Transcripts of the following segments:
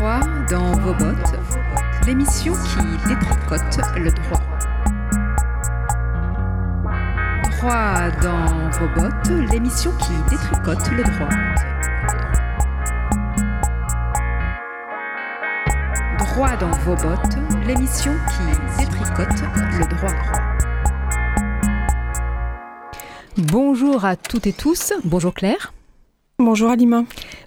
Droit dans vos bottes, l'émission qui détricote le droit. Droit dans vos bottes, l'émission qui détricote le droit. Droit dans vos bottes, l'émission qui détricote le droit. Bonjour à toutes et tous. Bonjour Claire. Bonjour Alima.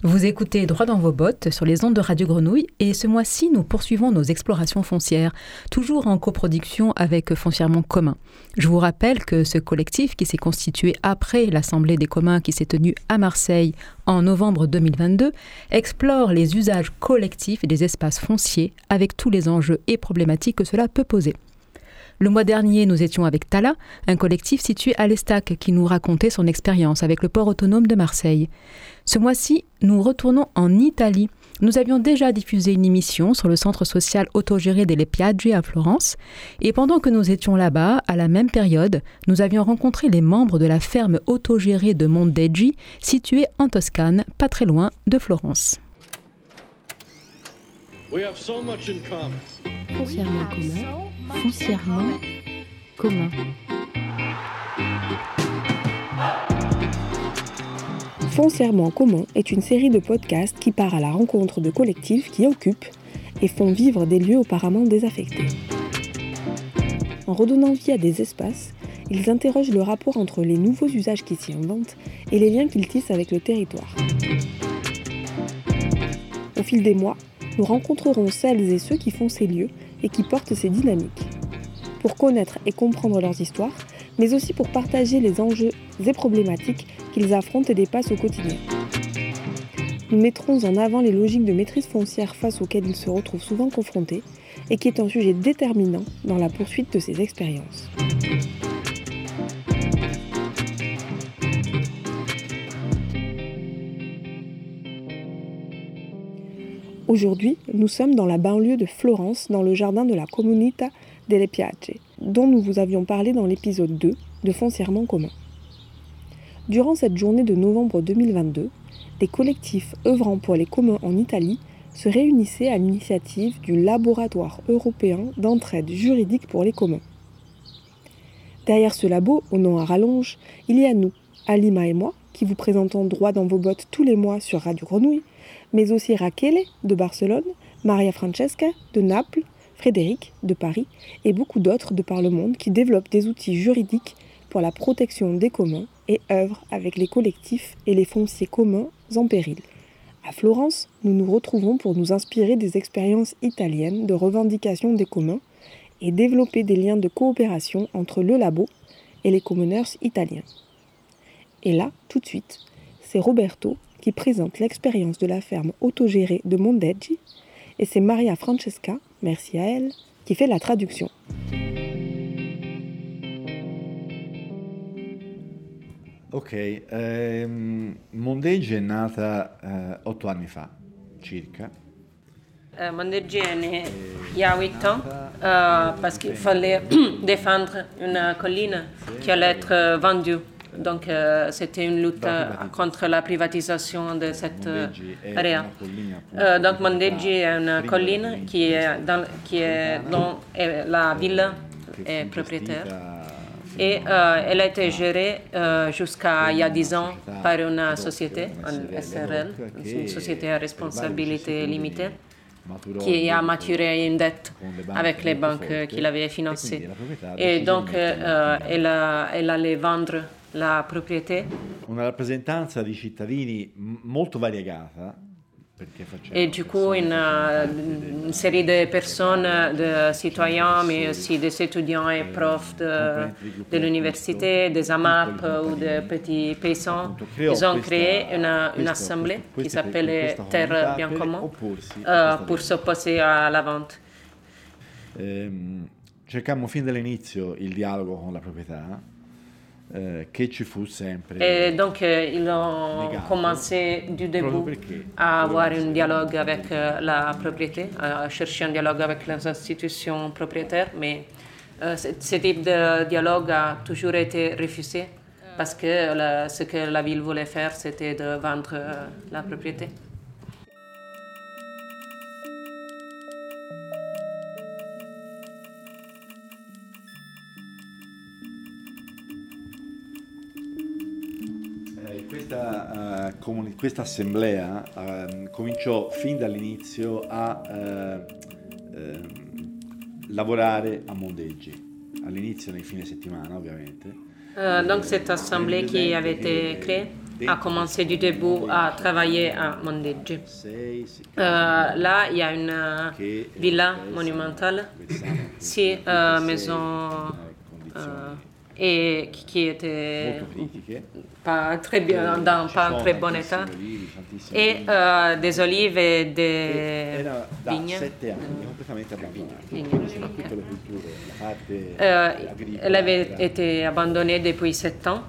Vous écoutez Droit dans vos bottes sur les ondes de Radio Grenouille et ce mois-ci nous poursuivons nos explorations foncières, toujours en coproduction avec Foncièrement Commun. Je vous rappelle que ce collectif qui s'est constitué après l'Assemblée des communs qui s'est tenue à Marseille en novembre 2022 explore les usages collectifs des espaces fonciers avec tous les enjeux et problématiques que cela peut poser. Le mois dernier, nous étions avec Tala, un collectif situé à l'Estac qui nous racontait son expérience avec le port autonome de Marseille. Ce mois-ci, nous retournons en Italie. Nous avions déjà diffusé une émission sur le centre social autogéré delle Piagge à Florence, et pendant que nous étions là-bas, à la même période, nous avions rencontré les membres de la ferme autogérée de Mondeggi, située en Toscane, pas très loin de Florence. Foncièrement commun. Foncièrement commun. Foncièrement commun est une série de podcasts qui part à la rencontre de collectifs qui occupent et font vivre des lieux apparemment désaffectés. En redonnant vie à des espaces, ils interrogent le rapport entre les nouveaux usages qui s'y inventent et les liens qu'ils tissent avec le territoire. Au fil des mois, nous rencontrerons celles et ceux qui font ces lieux et qui portent ces dynamiques. Pour connaître et comprendre leurs histoires, mais aussi pour partager les enjeux et problématiques qu'ils affrontent et dépassent au quotidien. Nous mettrons en avant les logiques de maîtrise foncière face auxquelles ils se retrouvent souvent confrontés et qui est un sujet déterminant dans la poursuite de ces expériences. Aujourd'hui, nous sommes dans la banlieue de Florence, dans le jardin de la Comunità delle Piagge, dont nous vous avions parlé dans l'épisode 2 de Foncièrement commun. Durant cette journée de novembre 2022, des collectifs œuvrant pour les communs en Italie se réunissaient à l'initiative du Laboratoire européen d'entraide juridique pour les communs. Derrière ce labo, au nom à rallonge, il y a nous, Alima et moi, qui vous présentons droit dans vos bottes tous les mois sur Radio Grenouille, mais aussi Raquel de Barcelone, Maria Francesca de Naples, Frédéric de Paris et beaucoup d'autres de par le monde qui développent des outils juridiques pour la protection des communs et œuvrent avec les collectifs et les fonciers communs en péril. À Florence, nous nous retrouvons pour nous inspirer des expériences italiennes de revendication des communs et développer des liens de coopération entre le labo et les commoners italiens. Et là, tout de suite, c'est Roberto qui présente l'expérience de la ferme autogérée de Mondeggi et c'est Maria Francesca, merci à elle, qui fait la traduction. Ok, ehm, Mondeggi è nata eh, otto anni fa, circa. Euh, Mondeggi est né il y a 8 ans euh, parce qu'il fallait défendre une colline qui allait être vendue. Donc euh, c'était une lutte euh, contre la privatisation de cette euh, area. Euh, donc Mondeggi est une colline qui est dans, qui est dont la ville est propriétaire. Et euh, elle a été gérée euh, jusqu'à il y a 10 ans par une société, une SRL, une société à responsabilité limitée, qui a maturé une dette avec les banques qui l'avaient financée. Et donc, euh, elle, a- elle allait vendre la propriété. Una rappresentanza di cittadini molto variegata, Et du coup, une, euh, une série de personnes, de citoyens, mais aussi des étudiants et profs de, de l'université, des AMAP ou des petits paysans, ils ont créé une, une assemblée qui s'appelle Terre Bien Commun euh, pour s'opposer à la vente. Ehm, cercammo fin dall'inizio il dialogo con la proprietà, eh, ci fu sempre. Et donc, euh, ils ont commencé du début à avoir un dialogue avec euh, la propriété, à chercher un dialogue avec les institutions propriétaires, mais euh, ce, ce type de dialogue a toujours été refusé parce que la- ce que la ville voulait faire, c'était de vendre euh, la propriété. Questa assemblea eh, cominciò fin dall'inizio a eh, eh, lavorare a Mondeggi, all'inizio nei fine settimana ovviamente. Euh, donc cette assemblée qui avait été créée a commencé du début à travailler à Mondeggi. Euh, là, il y a une euh, villa monumentale, six euh, maisons et qui, était pas très bien, dans pas un très bon état, et euh, des olives et des vignes. Euh, elle avait été abandonnée depuis sept ans.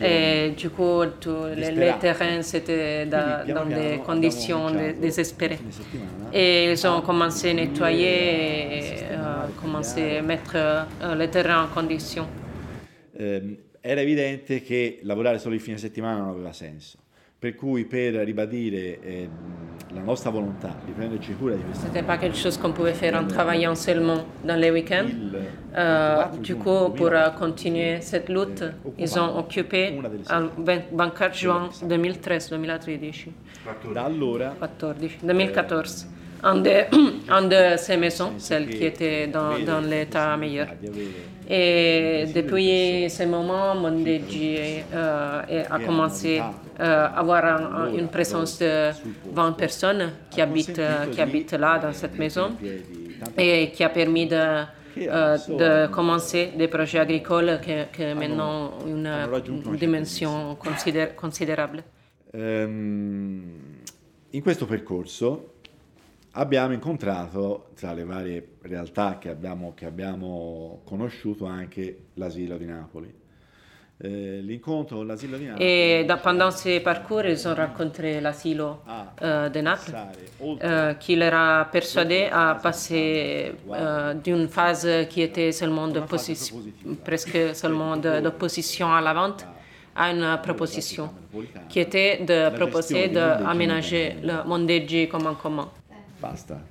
Et du coup, tous les, les terrains étaient dans, dans des conditions dé- désespérées. Et ils ont commencé à nettoyer et euh, commencé à mettre euh, le terrain en condition. Ehm, era evidente che lavorare solo il fine settimana non aveva senso. Per cui per ribadire ehm, la nostra volontà di prenderci cura di questa C'était pas quelque chose qu'on pouvait faire en travaillant seulement dans les week-ends. il Euh, du coup, pour euh, continuer cette lutte, ils ont occupé le 24 juin 2013-2013. da allora 14, 2014. Un de, un de ces maisons, celle qui était dans, dans l'état meilleur. Et depuis ce moment, Mondeggi euh, est- a commencé euh, à avoir un- un- une présence de 20 personnes qui habitent, euh, qui habitent là, dans cette maison, et qui a permis de, euh, de commencer des projets agricoles qui, qui maintenant ont une, une dimension considé- considérable. Ehm, in questo percorso abbiamo incontrato, tra le varie realtà che abbiamo, che abbiamo conosciuto, anche l'asilo di Napoli. Eh, l'incontro con l'asilo di Napoli Et dans- pendant ces parcours, ils ont rencontré l'asilo euh, de Naples. passare euh, qui leur a persuadé à passer euh, d'une phase qui était seulement de presque seulement d'opposition. à la vente à une proposition qui était de proposer d'aménager le Mondeggi comme un commun. Basta.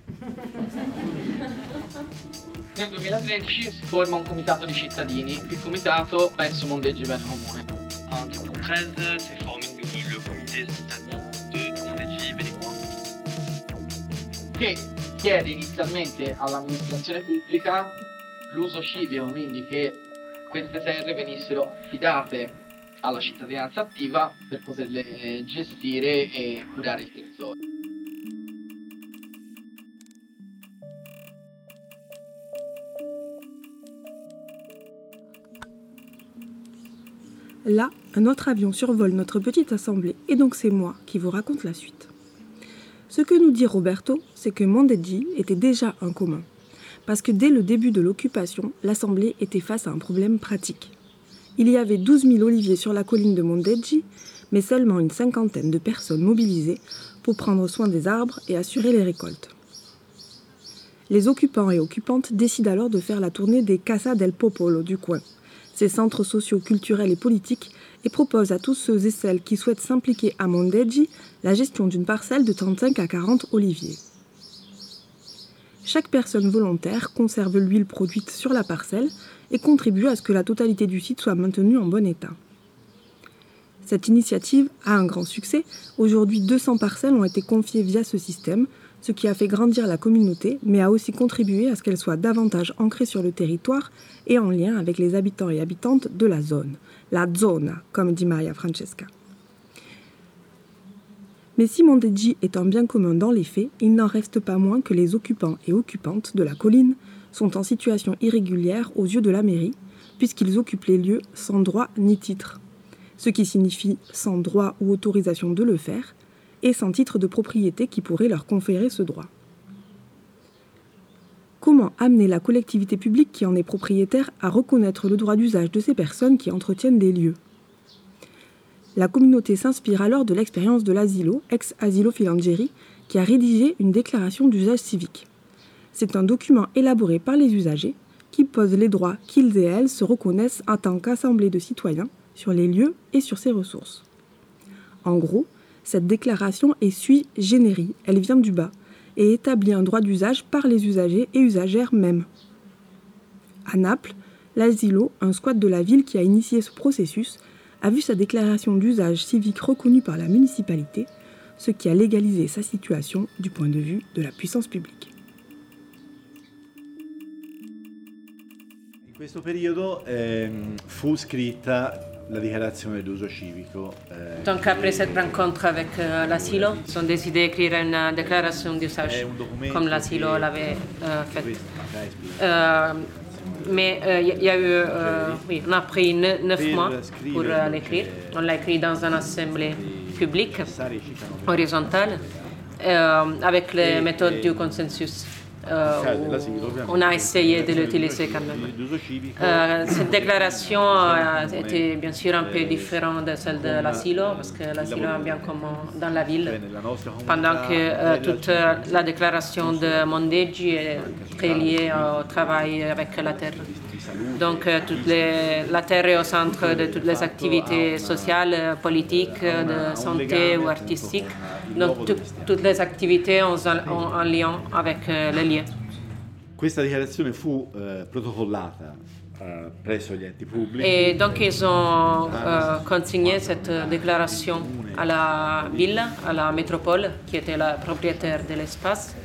Nel 2013 si forma un comitato di cittadini, il comitato Penso Mondeggi Bene Comune. En 2013 s'est formé le comité citadin de Mondeggi Vénécois. che chiede inizialmente all'amministrazione pubblica l'uso civico, quindi che queste terre venissero affidate alla cittadinanza attiva per poterle gestire e curare il territorio. Là, un autre avion survole notre petite assemblée et donc c'est moi qui vous raconte la suite. Ce que nous dit Roberto, c'est que Mondeggi était déjà un commun. Parce que dès le début de l'occupation, l'assemblée était face à un problème pratique. Il y avait 12 000 oliviers sur la colline de Mondeggi, mais seulement une cinquantaine de personnes mobilisées pour prendre soin des arbres et assurer les récoltes. Les occupants et occupantes décident alors de faire la tournée des Casa del Popolo du coin, ces centres sociaux, culturels et politiques, et proposent à tous ceux et celles qui souhaitent s'impliquer à Mondeggi la gestion d'une parcelle de 35 à 40 oliviers. Chaque personne volontaire conserve l'huile produite sur la parcelle et contribue à ce que la totalité du site soit maintenue en bon état. Cette initiative a un grand succès. Aujourd'hui, 200 parcelles ont été confiées via ce système, ce qui a fait grandir la communauté, mais a aussi contribué à ce qu'elle soit davantage ancrée sur le territoire et en lien avec les habitants et habitantes de la zone, la zona, comme dit Maria Francesca. Mais si Mondeggi est un bien commun dans les faits, il n'en reste pas moins que les occupants et occupantes de la colline sont en situation irrégulière aux yeux de la mairie, puisqu'ils occupent les lieux sans droit ni titre, ce qui signifie sans droit ou autorisation de le faire, et sans titre de propriété qui pourrait leur conférer ce droit. Comment amener la collectivité publique qui en est propriétaire à reconnaître le droit d'usage de ces personnes qui entretiennent des lieux? La communauté s'inspire alors de l'expérience de l'asilo, ex-asilo Filangeri, qui a rédigé une déclaration d'usage civique. C'est un document élaboré par les usagers qui pose les droits qu'ils et elles se reconnaissent en tant qu'assemblée de citoyens sur les lieux et sur ses ressources. En gros, cette déclaration est sui generis, elle vient du bas, et établit un droit d'usage par les usagers et usagères même. À Naples, l'asilo, un squat de la ville qui a initié ce processus, a vu sa déclaration d'usage civique reconnue par la municipalité, ce qui a légalisé sa situation du point de vue de la puissance publique. La dichiarazione d'uso civico. eh, Donc après cette rencontre avec euh, l'asilo, ils ont décidé d'écrire une déclaration d'usage, comme l'asilo l'avait euh, fait. questo, magari spiego. Euh, mais euh, il y a eu, euh, oui, on a pris ne- neuf mois pour euh, l'écrire. On l'a écrit dans une assemblée publique, horizontale, euh, avec les Et- méthodes et- du consensus. Euh, on a essayé de l'utiliser quand même. Euh, cette déclaration euh, était bien sûr un peu différente de celle de l'asilo, parce que il l'asilo est bien commun dans la ville. Pendant que toute la déclaration de Mondeggi est très liée au travail avec la terre. Donc euh, les, la terre est au centre de toutes les activités sociales, euh, politiques, euh, de santé ou artistiques. Donc tout- toutes les activités ont, un- ont un lien avec le lieu. Questa dichiarazione fu eh, protocollata eh, presso gli enti pubblici. Et donc ils ont consigné cette déclaration à la ville, à la métropole, qui était la propriétaire de l'espace,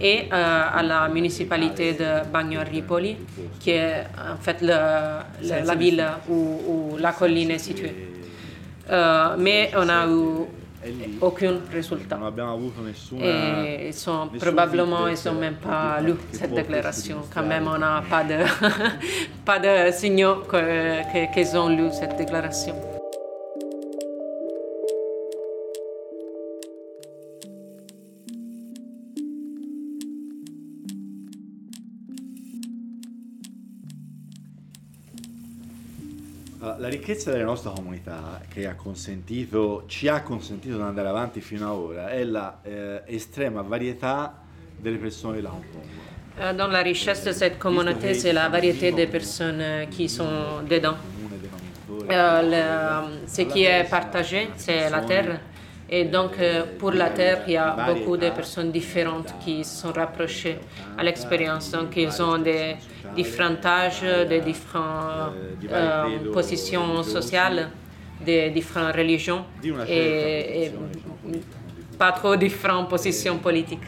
et euh, à la municipalité de Bagno Ripoli, qui est en fait le- le- la ville où, où la colline est située. Euh, mais on n'a eu aucun résultat. Et ils sont, probablement, ils n'ont même pas lu cette déclaration. Quand même, on n'a pas de, pas de signaux que- que- qu'ils ont lu cette déclaration. Ricchezza della nostra comunità che ha consentito, ci ha consentito di andare avanti fino ad ora è la eh, estrema varietà delle persone che la compongono. Euh, Dans la richesse de cette communauté, c'est la variété des personnes qui sont dedans. Euh, le- ce qui est partagé, c'est la terre. Et donc, euh, pour la terre, il y a beaucoup de personnes différentes qui se sont rapprochées à l'expérience. Donc, ils ont des différents âges, des différentes euh, positions sociales, des différentes religions et, pas trop différentes positions politiques.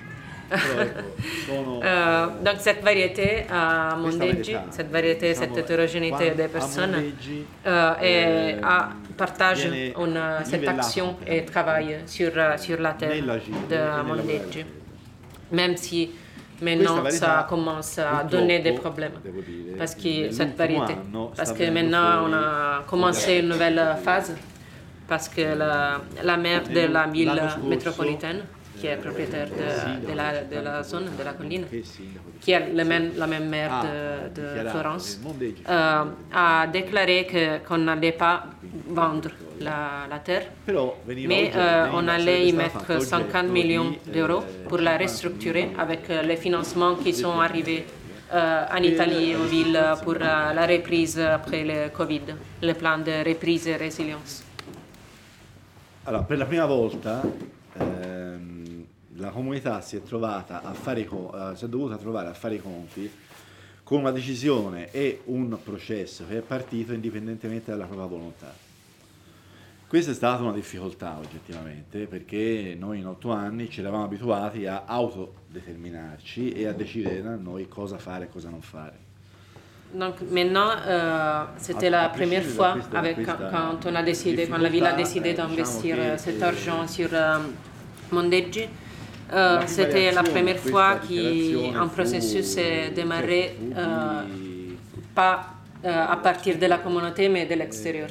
Euh, donc cette variété à questa Mondeggi, cette variété, cette hétérogénéité des personnes, euh, et, eh, a- partage une, cette action et travaille sur, euh, sur la terre e de Mondeggi. Même si maintenant ça commence à donner des problèmes. Parce que cette variété. Parce que maintenant on a commencé une nouvelle phase. Parce que la, la maire de la ville métropolitaine, qui est propriétaire de, de la, de la zone, de la colline, qui est le même- la même maire Ah, de, Florence, euh, a déclaré qu'on n'allait pas vendre la, la terre, mais euh, on allait y mettre fatto 50 oggetto millions eh, d'euros pour la 50 restructurer milioni avec euh, les financements qui sont arrivés euh, en Italie, aux villes, pour euh, la reprise après le Covid, le plan de reprise et résilience. Allora, per la volta ehm, la comunità si è trovata a fare eh, si è dovuta trovare a fare i conti con una decisione e un processo che è partito indipendentemente dalla propria volontà. Questa è stata una difficoltà oggettivamente perché noi in otto anni ci eravamo abituati a autodeterminarci e a decidere da noi cosa fare e cosa non fare. Donc maintenant, euh, c'était la première fois avec, quand on a décidé, quand la ville a décidé eh, d'investir diciamo euh, che, cet eh, argent sur euh, Mondeggi. Euh, c'était la première fois qu'un processus est démarré euh, pas euh, à partir de la communauté mais de l'extérieur.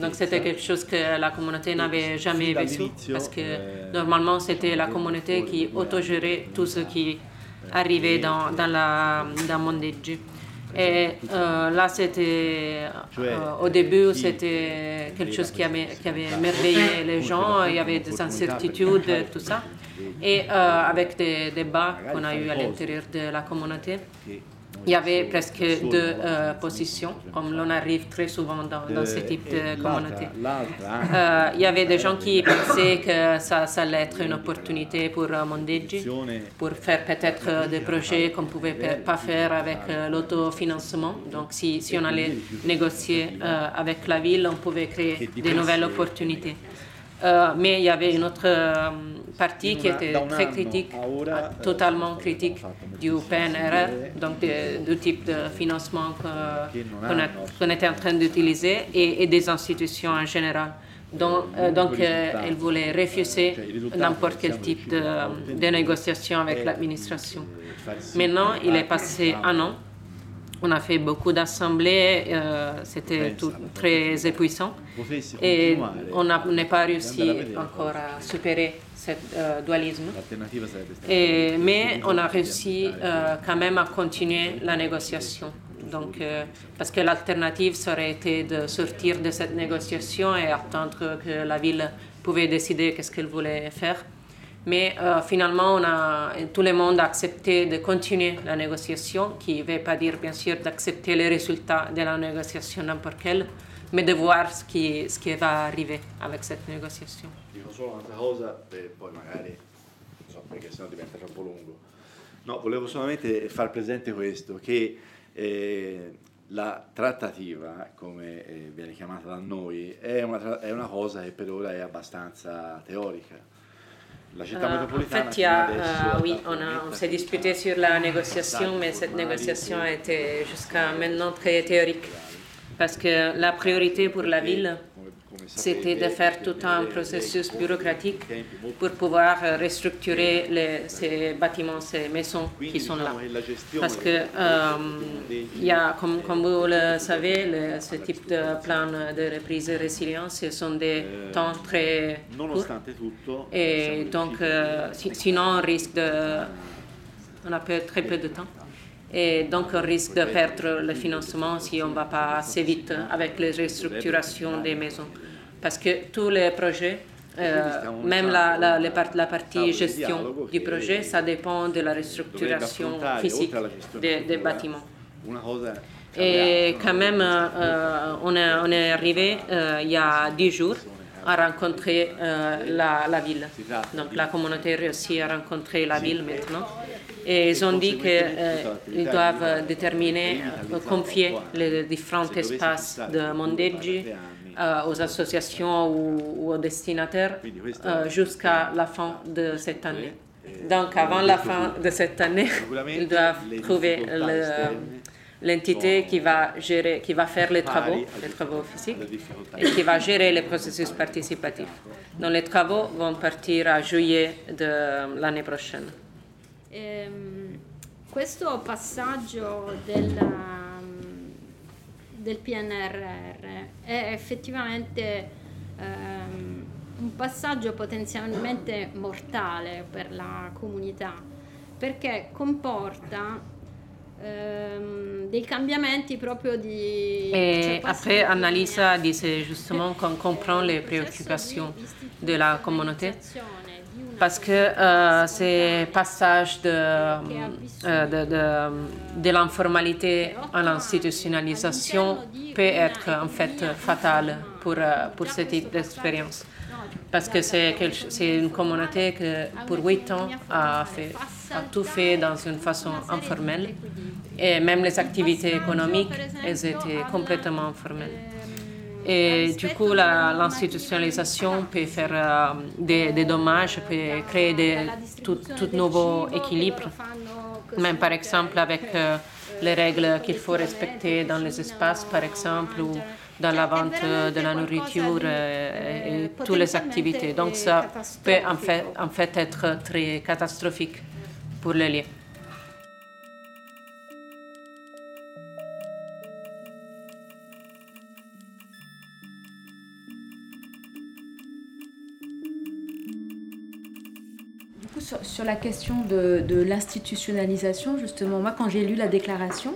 Donc c'était quelque chose que la communauté n'avait jamais vécu parce que normalement c'était la communauté qui autogérait tout ce qui arrivait dans, dans, la, dans Mondeggi. Et euh, là, c'était euh, au début, c'était quelque chose qui avait, qui avait émerveillé les gens. Il y avait des incertitudes, tout ça. Et euh, avec des débats qu'on a eu à l'intérieur de la communauté, il y avait presque deux euh, positions, comme l'on arrive très souvent dans, dans ce type de communauté. Euh, il y avait des gens qui pensaient que ça, allait être une opportunité pour Mondeggi, pour faire peut-être des projets qu'on ne pouvait pas faire avec l'autofinancement. Donc si, si, on allait négocier avec la ville, on pouvait créer de nouvelles opportunités. Mais il y avait une autre parti qui était très critique, totalement critique du PNRR, donc du type de financement qu'on était en train d'utiliser et, des institutions en général. Donc, euh, donc euh, elle voulait refuser n'importe quel type de, de négociation avec l'administration. Maintenant, il est passé un an. On a fait beaucoup d'assemblées, euh, c'était tout très épuisant. Et on n'est pas réussi encore à supérer ce dualisme. Et, mais on a réussi euh, quand même à continuer la négociation. Donc, euh, parce que l'alternative serait été de sortir de cette négociation et attendre que la ville pouvait décider qu'est-ce qu'elle voulait faire. Mais euh, finalement, on a, tout le monde a accepté de continuer la négociation, qui ne veut pas dire bien sûr d'accepter les résultats de la négociation n'importe quelle, mais de voir ce qui, ce qui va arriver avec cette négociation. Dico solo un'altra cosa e poi magari, so, perché sennò diventa troppo lungo. No, volevo solamente far presente questo, che eh, la trattativa, come eh, viene chiamata da noi, è una, è una cosa che per ora è abbastanza teorica. La città uh, en fait, il y a, uh, oui, on, a, on s'est disputé sur la négociation, mais cette négociation a été jusqu'à maintenant très théorique. Parce que la priorité pour la ville, c'était de faire tout un processus bureaucratique pour pouvoir restructurer les, ces bâtiments, ces maisons qui sont là. Parce que, euh, y a, comme, comme, vous le savez, le, ce type de plan de reprise et résilience, ce sont des temps très courts. Et donc, euh, sinon, on risque de... On a très peu de temps. Et donc, on risque de perdre le financement si on ne va pas assez vite avec les restructurations des maisons. Parce que tous les projets, euh, même la, la, la, partie gestion du projet, ça dépend de la restructuration physique des, des bâtiments. Et quand même, euh, on, est, on, est, arrivé euh, il y a dix jours à rencontrer euh, la, la, ville. Donc la communauté réussit à rencontrer la ville maintenant. Et ils ont dit qu'ils doivent déterminer, confier les différents espaces de Mondeggi euh, aux associations ou, aux destinataires euh, jusqu'à la fin de cette année. Donc avant la fin de cette année, ils doivent trouver l'entité qui va gérer, qui va faire les travaux, les travaux physiques, et qui va gérer les processus participatifs. Donc les travaux vont partir à juillet de l'année prochaine. Ehm, questo passaggio della del PNRR è effettivamente ehm, un passaggio potenzialmente mortale per la comunità perché comporta ehm, des cambiamenti proprio di... Et cioè après, Annalisa disait justement qu'on comprend les préoccupations de la communauté parce que euh, ces passages de, euh, de, de, de l'informalité à l'institutionnalisation peut être en fait fatal pour, euh, pour ce type d'expérience. Parce que c'est une communauté que pour huit ans a, fait, a tout fait dans une façon informelle. Et même les activités économiques, elles étaient complètement informelles. Et du coup, l'institutionnalisation peut faire euh, des, dommages, peut créer tout, nouveau équilibre. Même par exemple avec euh, les règles qu'il faut respecter dans les espaces, par exemple, ou dans la vente de la nourriture euh, et, toutes les activités. Donc ça peut en fait, en fait être très catastrophique pour les lieux. Sur, la question de, l'institutionnalisation, justement, moi, quand j'ai lu la déclaration,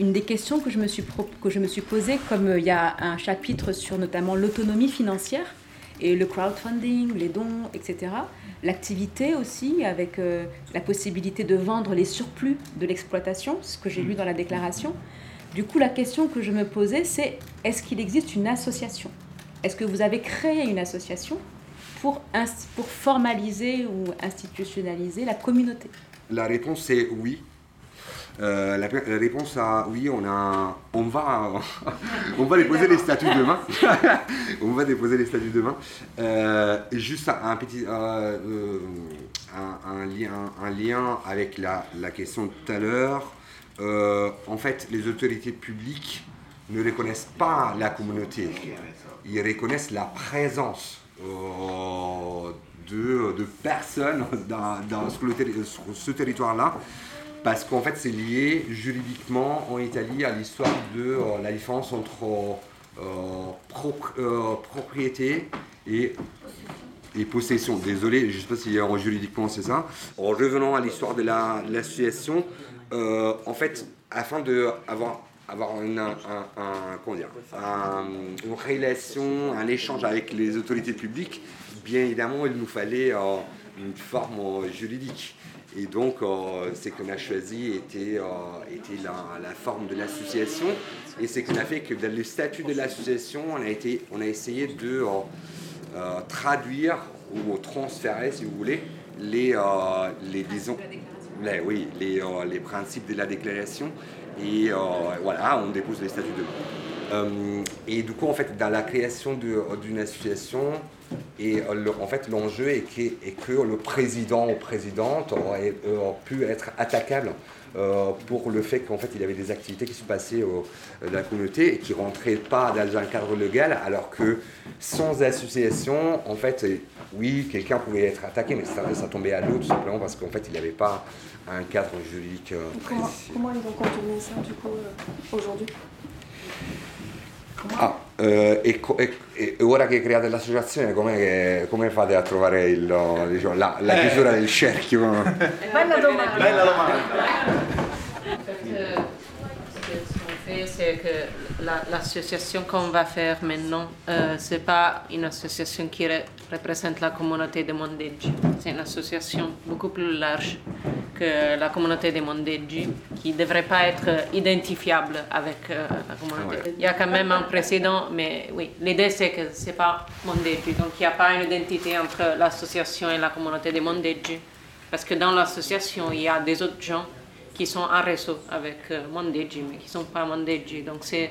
une des questions que je me suis, que je me suis posée, comme euh, il y a un chapitre sur notamment l'autonomie financière et le crowdfunding, les dons, etc., l'activité aussi, avec euh, la possibilité de vendre les surplus de l'exploitation, ce que j'ai lu dans la déclaration. Du coup, la question que je me posais, c'est est-ce qu'il existe une association? Est-ce que vous avez créé une association pour, formaliser ou institutionnaliser la communauté La réponse est oui. Euh, la, réponse à oui, on, a, on, va, on va déposer les statuts demain. on va déposer les statuts demain. Euh, juste un petit euh, un lien avec la, la question de tout à l'heure. en fait, les autorités publiques ne reconnaissent pas la communauté. Ils reconnaissent la présence de, de, personnes dans, dans ce territoire-là parce qu'en fait c'est lié juridiquement en Italie à l'histoire de euh, la différence entre euh, euh, propriété et, et, possession. Désolé, je ne sais pas si en juridiquement c'est ça. En revenant à l'histoire de l'association, en fait, afin d'avoir avoir une, un, une relation, un échange avec les autorités publiques, bien évidemment, il nous fallait une forme juridique. Et donc, euh, ce qu'on a choisi était, euh, la, forme de l'association. Et c'est qu'on a fait que dans le statut de l'association, on, a essayé de euh, traduire ou transférer, si vous voulez, les, disons, oui, les principes de la déclaration. Et voilà, on dépose les statuts de et du coup, en fait, dans la création d'une association, et euh, en fait, l'enjeu est que, le président ou présidente aurait, euh, pu être attaquable euh, pour le fait qu'en fait, il y avait des activités qui se passaient dans la communauté et qui ne rentraient pas dans un cadre légal, alors que sans association, en fait, oui, quelqu'un pouvait être attaqué, mais ça, ça tombait à l'eau tout simplement parce qu'en fait, il n'y avait un cadre juridique comment, comment, ils vont contourner ça, du coup, aujourd'hui Ah, eh, e, e, ora che create l'associazione, che, come fate a trovare il, diciamo, la, la, eh. chiusura del cerchio? Bella domanda. Bella domanda. c'est que l'association qu'on va faire maintenant, euh, ce n'est pas une association qui représente la communauté de Mondeggi. C'est une association beaucoup plus large que la communauté de Mondeggi, qui ne devrait pas être identifiable avec euh, la communauté. Il y a quand même un précédent, mais oui, l'idée c'est que ce n'est pas Mondeggi. Donc il n'y a pas une identité entre l'association et la communauté de Mondeggi. Parce que dans l'association, il y a des autres gens qui sont en réseau avec euh, Mondeggi, mais qui ne sont pas Mondeggi. Donc, c'est,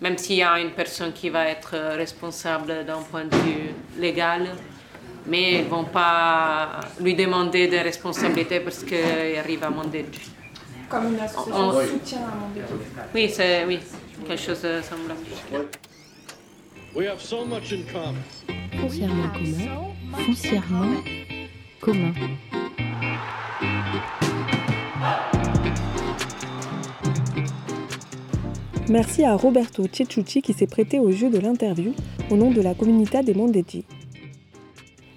même s'il y a une personne qui va être euh, responsable d'un point de vue légal, mais ils ne vont pas lui demander des responsabilités parce qu'il arrive à Mondeggi. Comme une association de soutien à Mondeggi. Oui, c'est oui, quelque chose de semblable. We have so much in common. Foncièrement commun, foncièrement commun. Merci à Roberto Cecciucci qui s'est prêté au jeu de l'interview au nom de la Comunità dei Mondeggi.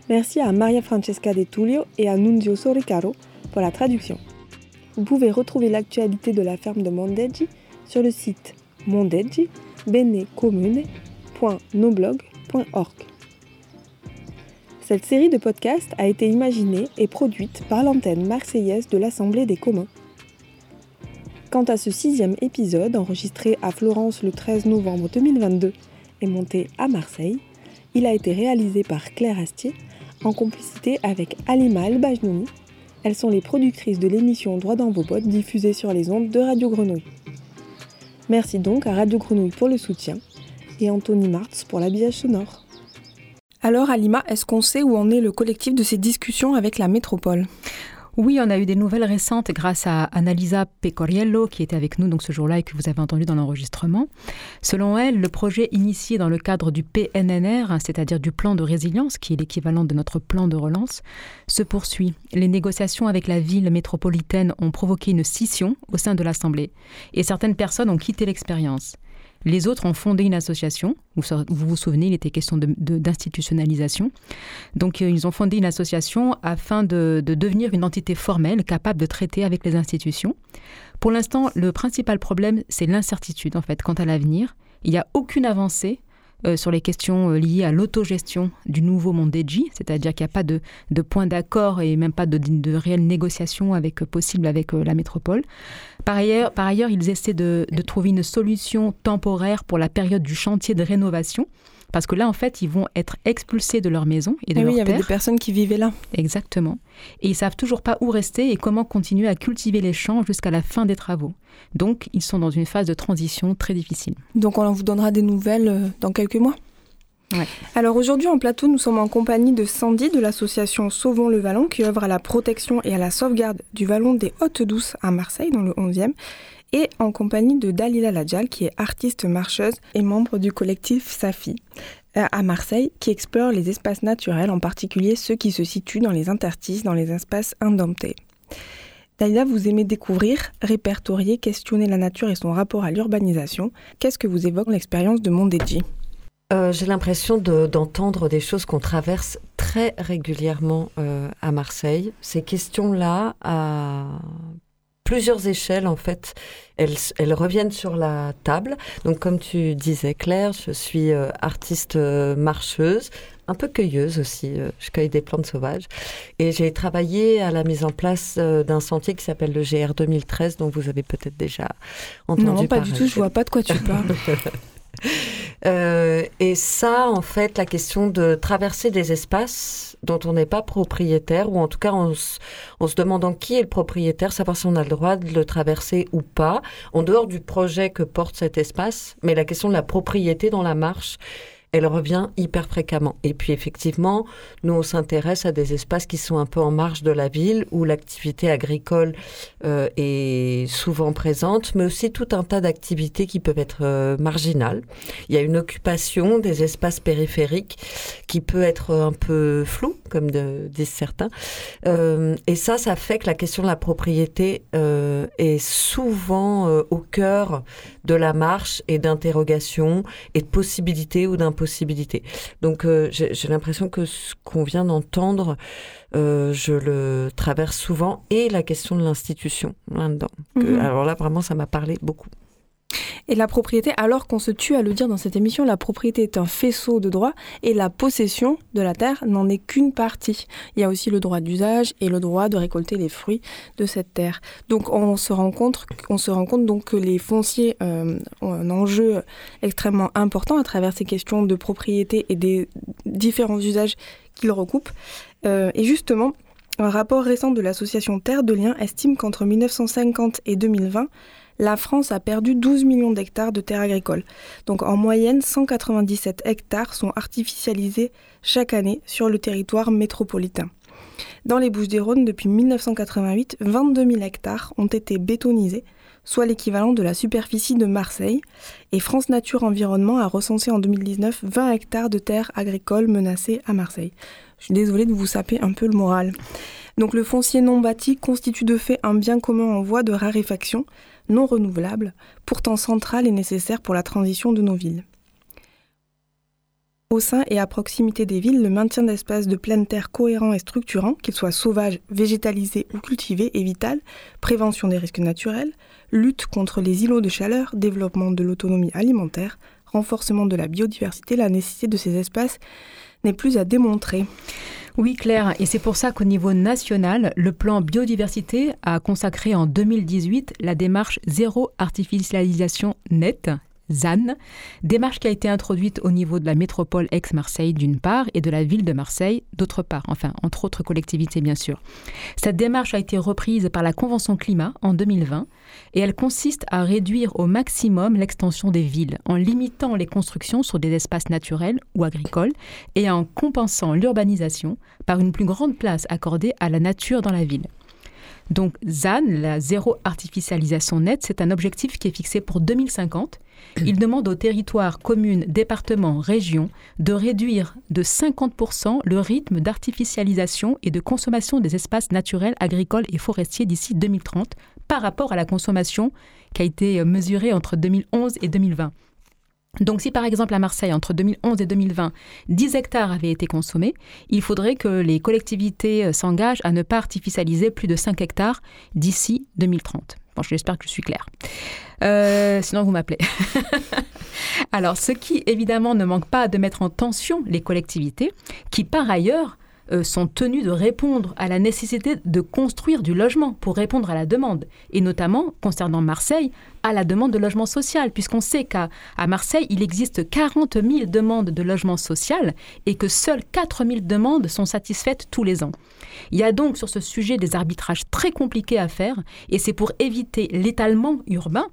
Merci à Maria Francesca De Tullio et à Nunzio Soricaro pour la traduction. Vous pouvez retrouver l'actualité de la ferme de Mondeggi sur le site mondeggi-comune.noblog.org. Cette série de podcasts a été imaginée et produite par l'antenne marseillaise de l'Assemblée des communs. Quant à ce sixième épisode, enregistré à Florence le 13 novembre 2022 et monté à Marseille, il a été réalisé par Claire Astier en complicité avec Alima Elbajnouni. Elles sont les productrices de l'émission Droit dans vos bottes diffusée sur les ondes de Radio Grenouille. Merci donc à Radio Grenouille pour le soutien et Anthony Martz pour l'habillage sonore. Alors Alima, est-ce qu'on sait où en est le collectif de ces discussions avec la métropole? Oui, on a eu des nouvelles récentes grâce à Annalisa Pecoriello qui était avec nous donc ce jour-là et que vous avez entendu dans l'enregistrement. Selon elle, le projet initié dans le cadre du PNNR, c'est-à-dire du plan de résilience, qui est l'équivalent de notre plan de relance, se poursuit. Les négociations avec la ville métropolitaine ont provoqué une scission au sein de l'Assemblée et certaines personnes ont quitté l'expérience. Les autres ont fondé une association. Vous vous, souvenez, il était question d'institutionnalisation. Donc, euh, ils ont fondé une association afin de, devenir une entité formelle capable de traiter avec les institutions. Pour l'instant, le principal problème, c'est l'incertitude, en fait, quant à l'avenir. Il n'y a aucune avancée euh, sur les questions euh, liées à l'autogestion du nouveau Mondegi, c'est-à-dire qu'il n'y a pas de, point d'accord et même pas de, de réelle négociation avec, possible avec la métropole. Par ailleurs, par ailleurs ils essaient de, de trouver une solution temporaire pour la période du chantier de rénovation parce que là, en fait, ils vont être expulsés de leur maison et de ah leur oui, il y avait des personnes qui vivaient là. Exactement. Et ils savent toujours pas où rester et comment continuer à cultiver les champs jusqu'à la fin des travaux. Donc, ils sont dans une phase de transition très difficile. Donc, on vous donnera des nouvelles euh, dans quelques mois Ouais. Alors aujourd'hui en plateau, nous sommes en compagnie de Sandy de l'association Sauvons le Vallon qui œuvre à la protection et à la sauvegarde du Vallon des Hautes Douces à Marseille dans le 11e et en compagnie de Dalila Ladjal, qui est artiste marcheuse et membre du collectif Safi euh, à Marseille, qui explore les espaces naturels, en particulier ceux qui se situent dans les interstices, dans les espaces indomptés. Dalila, vous aimez découvrir, répertorier, questionner la nature et son rapport à l'urbanisation. Qu'est-ce que vous évoque l'expérience de Mondegi euh, J'ai l'impression d'entendre des choses qu'on traverse très régulièrement euh, à Marseille. Ces questions-là, à plusieurs échelles en fait. Elles, elles, reviennent sur la table. Donc comme tu disais Claire, je suis euh, artiste euh, marcheuse, un peu cueilleuse aussi. Euh, je cueille des plantes sauvages. Et j'ai travaillé à la mise en place d'un sentier qui s'appelle le GR 2013, dont vous avez peut-être déjà entendu parler. Non, pas du tout. Je vois pas de quoi tu parles. Euh, et ça, en fait, la question de traverser des espaces dont on n'est pas propriétaire, ou en tout cas en, en, se demandant qui est le propriétaire, savoir si on a le droit de le traverser ou pas, en dehors du projet que porte cet espace, mais la question de la propriété dans la marche elle revient hyper fréquemment. Et puis effectivement, nous, on s'intéresse à des espaces qui sont un peu en marge de la ville, où l'activité agricole euh, est souvent présente, mais aussi tout un tas d'activités qui peuvent être euh, marginales. Il y a une occupation des espaces périphériques qui peut être un peu floue, comme disent certains. Euh, et ça, ça fait que la question de la propriété est souvent au cœur de la marche et d'interrogation et de possibilités ou d'impossibilités donc euh, j'ai l'impression que ce qu'on vient d'entendre, euh, je le traverse souvent, et la question de l'institution là-dedans. Mhm. Alors là, vraiment, ça m'a parlé beaucoup. Et la propriété, alors qu'on se tue à le dire dans cette émission, la propriété est un faisceau de droits et la possession de la terre n'en est qu'une partie. Il y a aussi le droit d'usage et le droit de récolter les fruits de cette terre. Donc on se rend compte, on se rend compte donc que les fonciers euh, ont un enjeu extrêmement important à travers ces questions de propriété et des différents usages qu'ils recoupent. Euh, et justement, un rapport récent de l'association Terre de Liens estime qu'entre 1950 et 2020, la France a perdu 12 millions d'hectares de terres agricoles. Donc en moyenne, 197 hectares sont artificialisés chaque année sur le territoire métropolitain. Dans les Bouches-des-Rhônes, depuis 1988, 22 000 hectares ont été bétonisés, soit l'équivalent de la superficie de Marseille. Et France Nature Environnement a recensé en 2019 20 hectares de terres agricoles menacées à Marseille. Je suis désolée de vous saper un peu le moral. Donc le foncier non bâti constitue de fait un bien commun en voie de raréfaction, non renouvelable, pourtant central et nécessaire pour la transition de nos villes. Au sein et à proximité des villes, le maintien d'espaces de pleine terre cohérents et structurants, qu'ils soient sauvages, végétalisés ou cultivés, est vital. Prévention des risques naturels, lutte contre les îlots de chaleur, développement de l'autonomie alimentaire, renforcement de la biodiversité, la nécessité de ces espaces n'est plus à démontrer. Oui, Claire, et c'est pour ça qu'au niveau national, le plan biodiversité a consacré en 2018 la démarche zéro artificialisation nette, ZAN, démarche qui a été introduite au niveau de la métropole ex-Marseille d'une part et de la ville de Marseille d'autre part, enfin entre autres collectivités bien sûr. Cette démarche a été reprise par la Convention climat en 2020 et elle consiste à réduire au maximum l'extension des villes en limitant les constructions sur des espaces naturels ou agricoles et en compensant l'urbanisation par une plus grande place accordée à la nature dans la ville. Donc ZAN, la zéro artificialisation nette, c'est un objectif qui est fixé pour 2050 il demande aux territoires, communes, départements, régions de réduire de 50% le rythme d'artificialisation et de consommation des espaces naturels, agricoles et forestiers d'ici 2030 par rapport à la consommation qui a été mesurée entre 2011 et 2020. Donc si par exemple à Marseille, entre 2011 et 2020, 10 hectares avaient été consommés, il faudrait que les collectivités euh, s'engagent à ne pas artificialiser plus de 5 hectares d'ici 2030. Bon, j'espère que je suis claire. Euh, sinon, vous m'appelez. Alors, ce qui évidemment ne manque pas de mettre en tension les collectivités, qui par ailleurs euh, sont tenus de répondre à la nécessité de construire du logement pour répondre à la demande, et notamment concernant Marseille, à la demande de logement social, puisqu'on sait qu'à Marseille, il existe 40 000 demandes de logement social et que seules 4 000 demandes sont satisfaites tous les ans. Il y a donc sur ce sujet des arbitrages très compliqués à faire, et c'est pour éviter l'étalement urbain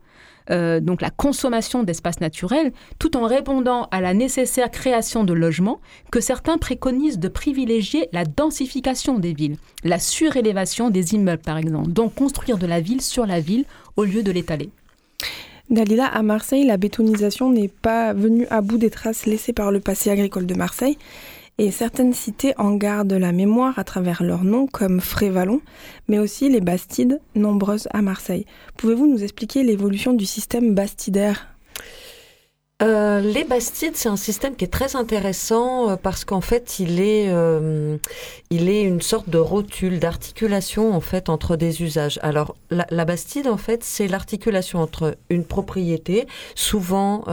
euh, donc la consommation d'espaces naturels, tout en répondant à la nécessaire création de logements, que certains préconisent de privilégier la densification des villes, la surélévation des immeubles par exemple, donc construire de la ville sur la ville au lieu de l'étaler. Dalila, à Marseille, la bétonisation n'est pas venue à bout des traces laissées par le passé agricole de Marseille et certaines cités en gardent la mémoire à travers leurs noms comme Frévalon, mais aussi les bastides, nombreuses à Marseille. Pouvez-vous nous expliquer l'évolution du système bastidaire? Euh, les bastides, c'est un système qui est très intéressant euh, parce qu'en fait, il est, euh, il est une sorte de rotule, d'articulation en fait entre des usages. Alors, la, bastide, en fait, c'est l'articulation entre une propriété, souvent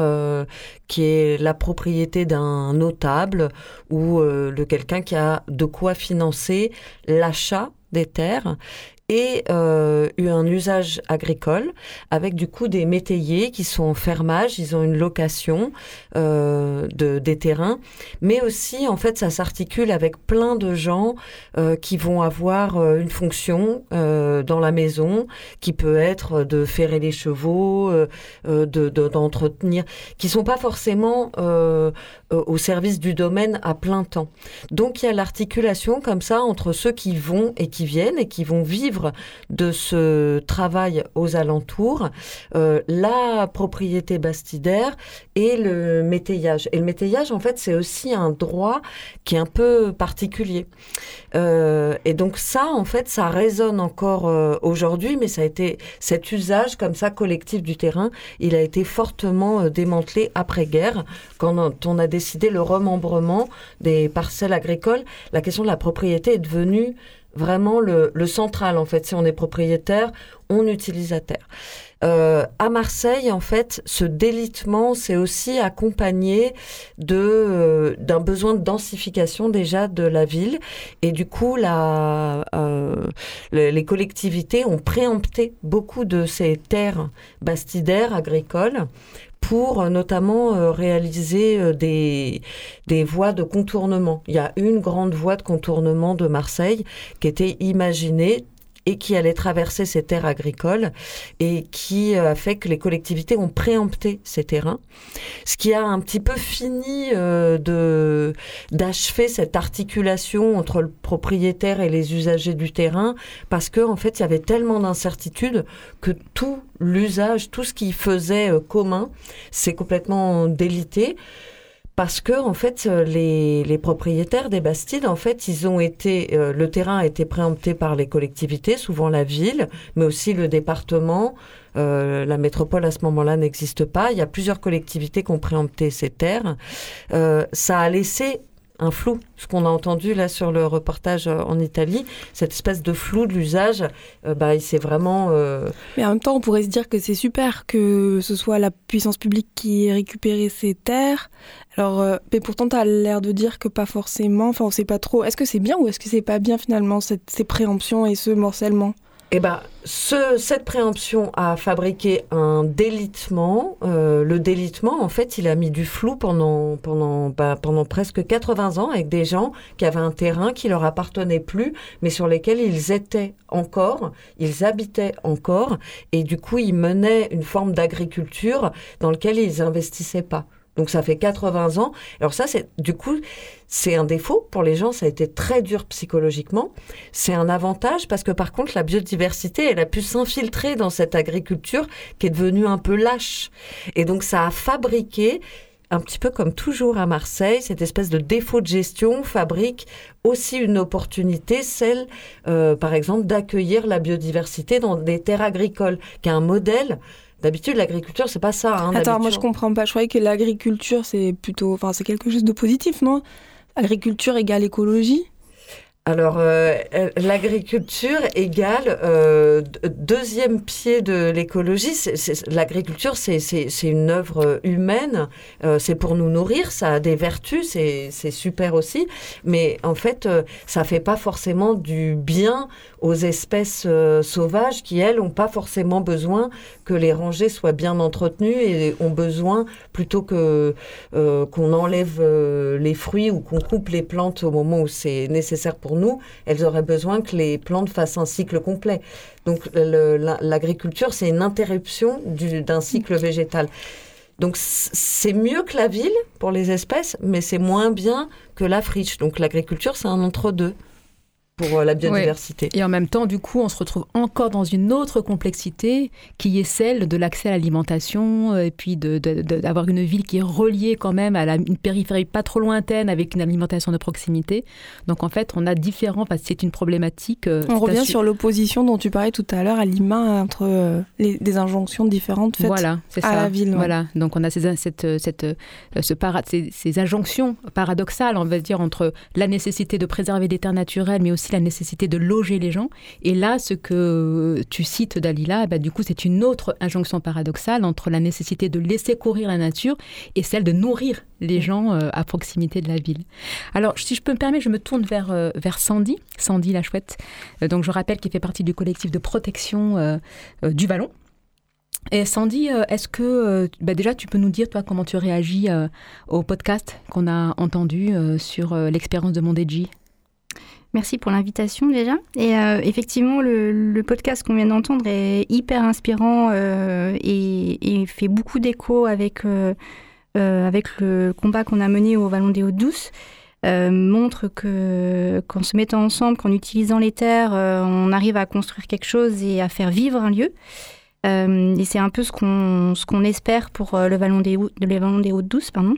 qui est la propriété d'un notable ou de quelqu'un qui a de quoi financer l'achat des terres et euh, eu un usage agricole avec du coup des métayers qui sont en fermage, ils ont une location euh, de, des terrains, mais aussi en fait ça s'articule avec plein de gens euh, qui vont avoir euh, une fonction euh, dans la maison qui peut être de ferrer les chevaux, euh, de d'entretenir, qui sont pas forcément au service du domaine à plein temps. Donc il y a l'articulation comme ça entre ceux qui vont et qui viennent et qui vont vivre de ce travail aux alentours, euh, la propriété bastidaire et le métayage. Et le métayage, en fait, c'est aussi un droit qui est un peu particulier. Euh, et donc ça, en fait, ça résonne encore euh, aujourd'hui, mais ça a été cet usage comme ça collectif du terrain, il a été fortement démantelé après-guerre quand on a décidé le remembrement des parcelles agricoles. La question de la propriété est devenue vraiment le, central en fait. Si on est propriétaire, on utilise la terre. Euh, à Marseille, en fait, ce délitement, c'est aussi accompagné de euh, d'un besoin de densification déjà de la ville, et du coup, la, euh, les collectivités ont préempté beaucoup de ces terres bastidaires agricoles pour euh, notamment euh, réaliser euh, des, des voies de contournement. Il y a une grande voie de contournement de Marseille qui était imaginée et qui allait traverser ces terres agricoles et qui a fait que les collectivités ont préempté ces terrains, ce qui a un petit peu fini de d'achever cette articulation entre le propriétaire et les usagers du terrain parce que en fait il y avait tellement d'incertitudes que tout l'usage, tout ce qui faisait euh, commun, c'est complètement délité parce que en fait les, les, propriétaires des Bastides en fait ils ont été euh, le terrain a été préempté par les collectivités souvent la ville mais aussi le département. Euh, la métropole à ce moment-là n'existe pas. Il y a plusieurs collectivités qui ont préempté ces terres. Ça a laissé un flou. Ce qu'on a entendu là sur le reportage euh, en Italie, cette espèce de flou de l'usage, euh, bah, il s'est vraiment. Euh, mais en même temps, on pourrait se dire que c'est super que ce soit la puissance publique qui ait récupéré ces terres. Alors, mais pourtant, tu as l'air de dire que pas forcément. Enfin, on sait pas trop. Est-ce que c'est bien ou est-ce que c'est pas bien finalement cette, ces préemptions et ce morcellement? Eh ben, ce, cette préemption a fabriqué un délitement. Euh, le délitement, en fait, il a mis du flou pendant, pendant, bah, pendant presque 80 ans avec des gens qui avaient un terrain qui leur appartenait plus, mais sur lesquels ils étaient encore, ils habitaient encore, et du coup, ils menaient une forme d'agriculture dans laquelle ils investissaient pas. Donc ça fait 80 ans. Alors ça, c'est du coup, c'est un défaut pour les gens. Ça a été très dur psychologiquement. C'est un avantage parce que par contre, la biodiversité, elle a pu s'infiltrer dans cette agriculture qui est devenue un peu lâche. Et donc ça a fabriqué un petit peu comme toujours à Marseille, cette espèce de défaut de gestion fabrique aussi une opportunité, celle, euh, par exemple, d'accueillir la biodiversité dans des terres agricoles, qui est un modèle. D'habitude, l'agriculture, c'est pas ça. hein. Attends, moi je comprends pas. Je croyais que l'agriculture c'est plutôt, enfin c'est quelque chose de positif, non? Agriculture égale écologie? Alors, euh, l'agriculture égale euh, deuxième pied de l'écologie. L'agriculture, c'est- une œuvre humaine. Euh, c'est pour nous nourrir. Ça a des vertus. C'est super aussi. Mais en fait, ça fait pas forcément du bien aux espèces euh, sauvages qui, elles, ont pas forcément besoin que les rangées soient bien entretenues et ont besoin plutôt que euh, qu'on enlève euh, les fruits ou qu'on coupe les plantes au moment où c'est nécessaire pour nous, elles auraient besoin que les plantes fassent un cycle complet. Donc l'agriculture, c'est une interruption du- d'un cycle végétal. Donc c'est mieux que la ville pour les espèces, mais c'est moins bien que la friche. Donc l'agriculture, c'est un entre-deux pour euh, la biodiversité. Et en même temps, du coup, on se retrouve encore dans une autre complexité qui est celle de l'accès à l'alimentation euh, et puis de- de- de- d'avoir une ville qui est reliée quand même à la, une périphérie pas trop lointaine avec une alimentation de proximité. Donc en fait, on a différents, enfin, c'est une problématique. euh, On revient sur l'opposition dont tu parlais tout à l'heure à Lima entre euh, les, des injonctions différentes faites Voilà, à ça. la ville. ouais. Voilà, donc on a ces, cette, cette, ce para- ces, ces injonctions paradoxales, on va dire, entre la nécessité de préserver des terres naturelles, mais aussi la nécessité de loger les gens. Et là, ce que tu cites, Dalila, bah, du coup, c'est une autre injonction paradoxale entre la nécessité de laisser courir la nature et celle de nourrir les gens euh, à proximité de la ville. Alors, si je peux me permettre, je me tourne vers, euh, vers Sandy, Sandy la chouette. Euh, donc, je rappelle qu'il fait partie du collectif de protection du Vallon. Et Sandy, est-ce que bah déjà tu peux nous dire toi comment tu réagis au podcast qu'on a entendu sur l'expérience de Mondegi Merci pour l'invitation déjà. Et euh, effectivement, le, podcast qu'on vient d'entendre est hyper inspirant euh, et, fait beaucoup d'écho avec, euh, avec le combat qu'on a mené au Vallon des Hautes-Douces. Montre que qu'en se mettant ensemble, qu'en utilisant les terres, on arrive à construire quelque chose et à faire vivre un lieu. Et c'est un peu ce qu'on ce qu'on espère pour le Vallon des, le Vallon des Hautes-Douces. Pardon.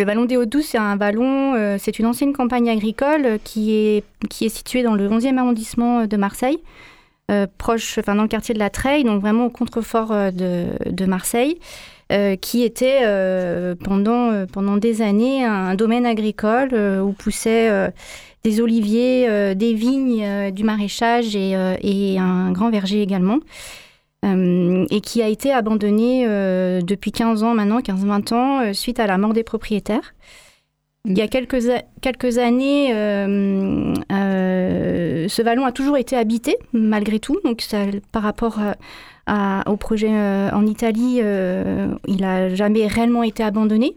Le Vallon des Hautes-Douces, c'est un euh, c'est une ancienne campagne agricole euh, qui est, qui est située dans le 11e arrondissement de Marseille, euh, proche, enfin dans le quartier de la Treille, donc vraiment au contrefort euh, de, Marseille, euh, qui était euh, pendant, euh, pendant des années un domaine agricole euh, où poussaient euh, des oliviers, euh, des vignes, euh, du maraîchage euh, et un grand verger également. Euh, et qui a été abandonné euh, depuis 15 ans maintenant, 15-20 ans, euh, suite à la mort des propriétaires. Il y a quelques, a- quelques années, euh, euh, ce vallon a toujours été habité, malgré tout. Donc, ça, par rapport à- à- au projet euh, en Italie, euh, il n'a jamais réellement été abandonné.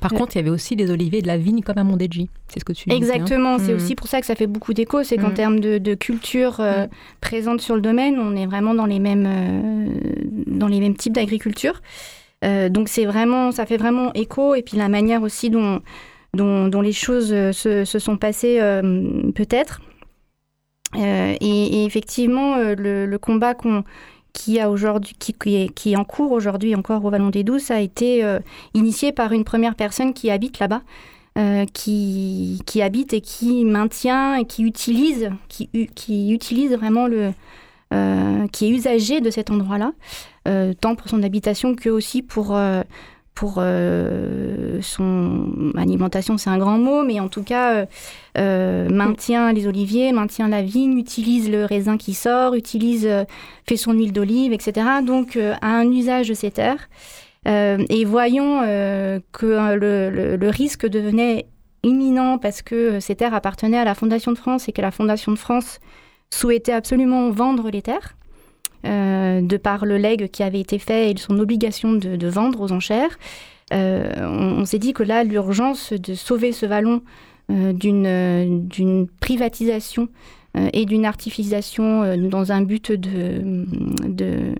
Par Euh, contre, il y avait aussi des oliviers et de la vigne comme à Mondegi. C'est ce que tu dis. Exactement, c'est Mm. aussi pour ça que ça fait beaucoup d'écho, c'est qu'en Mm. termes de, de culture euh, présente sur le domaine, on est vraiment dans les mêmes, euh, dans les mêmes types d'agriculture. Euh, donc c'est vraiment, ça fait vraiment écho, et puis la manière aussi dont, dont, dont les choses euh, se, se sont passées euh, peut-être. Euh, et, effectivement, euh, le, combat qui, est, en cours aujourd'hui encore au Vallon des Douces a été euh, initié par une première personne qui habite là-bas, qui, habite et qui maintient et qui utilise, qui, utilise vraiment le, qui est usager de cet endroit-là, tant pour son habitation que aussi pour pour euh, son alimentation, c'est un grand mot, mais en tout cas euh, euh, maintient les oliviers, maintient la vigne, utilise le raisin qui sort, utilise fait son huile d'olive, etc. Donc a un usage de ces terres. Et voyons que le, le- risque devenait imminent parce que ces terres appartenaient à la Fondation de France et que la Fondation de France souhaitait absolument vendre les terres, euh, de par le legs qui avait été fait et son obligation de, vendre aux enchères. Euh, on s'est dit que là, l'urgence de sauver ce vallon euh, d'une privatisation et d'une artificialisation dans un but de, de,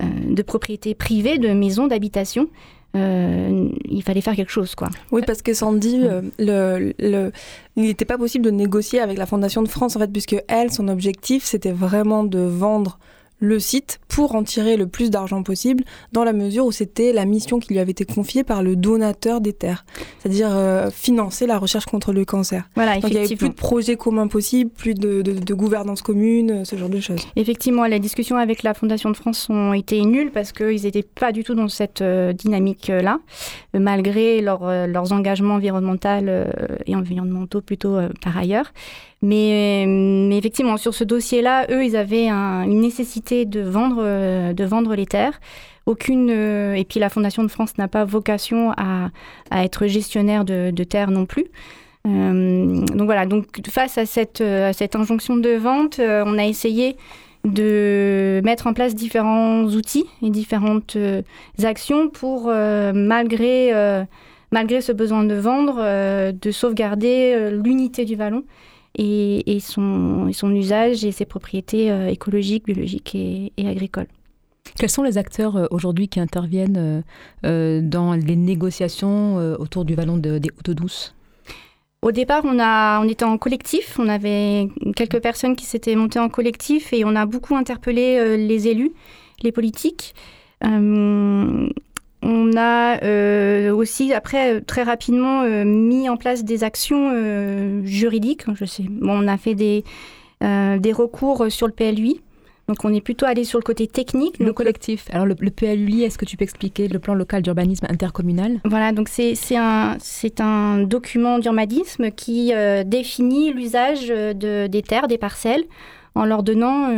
de propriété privée, de maisons d'habitation, il fallait faire quelque chose, quoi. Oui, parce que Sandy, le, le- il n'était pas possible de négocier avec la Fondation de France, en fait, puisque elle, son objectif, c'était vraiment de vendre le site pour en tirer le plus d'argent possible, dans la mesure où c'était la mission qui lui avait été confiée par le donateur des terres, c'est-à-dire euh, financer la recherche contre le cancer. Voilà, Donc il n'y avait plus de projets communs possibles, plus de, de, gouvernance commune, ce genre de choses. Effectivement, les discussions avec la Fondation de France ont été nulles parce qu'ils n'étaient pas du tout dans cette euh, dynamique-là, malgré leurs engagements environnementaux et environnementaux plutôt par ailleurs. Mais, mais, effectivement, sur ce dossier-là, eux, ils avaient une nécessité de vendre, euh, de vendre les terres. Aucune, euh, et puis la Fondation de France n'a pas vocation à, être gestionnaire de, terres non plus. Euh, donc voilà, donc face à cette, à cette injonction de vente, on a essayé de mettre en place différents outils et différentes actions pour, malgré, malgré ce besoin de vendre, de sauvegarder l'unité du vallon et, son, son, usage et ses propriétés euh, écologiques, biologiques et, agricoles. Quels sont les acteurs euh, aujourd'hui qui interviennent euh, dans les négociations autour du vallon des Hautes-Douces au départ, on, a, on était en collectif, on avait quelques personnes qui s'étaient montées en collectif et on a beaucoup interpellé les élus, les politiques. On a euh, aussi, après, très rapidement, euh, mis en place des actions euh, juridiques. Je sais. on a fait des, des recours sur le PLUI. Donc, on est plutôt allé sur le côté technique. Le collectif. Alors, le, PLUI, est-ce que tu peux expliquer le plan local d'urbanisme intercommunal? Voilà, donc c'est un, un document d'urbanisme qui définit l'usage de, des terres, des parcelles, en leur donnant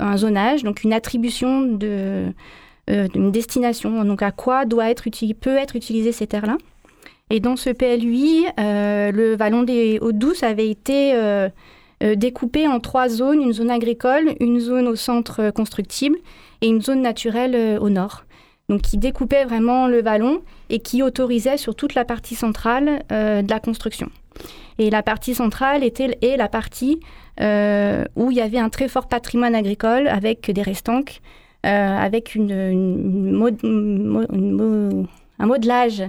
un zonage, donc une attribution de euh, une destination, donc à quoi peut être utilisé ces terres-là? Et dans ce PLUI, euh, le vallon des Hauts-Douces avait été euh, découpé en trois zones, une zone agricole, une zone au centre constructible et une zone naturelle au nord. Donc qui découpait vraiment le vallon et qui autorisait sur toute la partie centrale de la construction. Et la partie centrale était est la partie où il y avait un très fort patrimoine agricole avec des restanques, euh, avec une, un modelage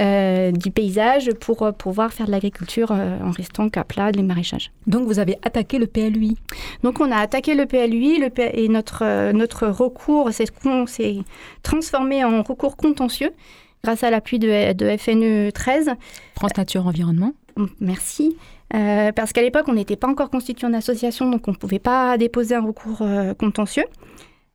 euh, du paysage pour euh, pouvoir faire de l'agriculture en restant qu'à plat, les maraîchages. Donc vous avez attaqué le PLUI Donc on a attaqué le PLUI le et notre, notre recours s'est transformé en recours contentieux grâce à l'appui de, de, FNE 13. France Nature Environnement. Merci. parce qu'à l'époque, on n'était pas encore constitué en association, donc on ne pouvait pas déposer un recours contentieux.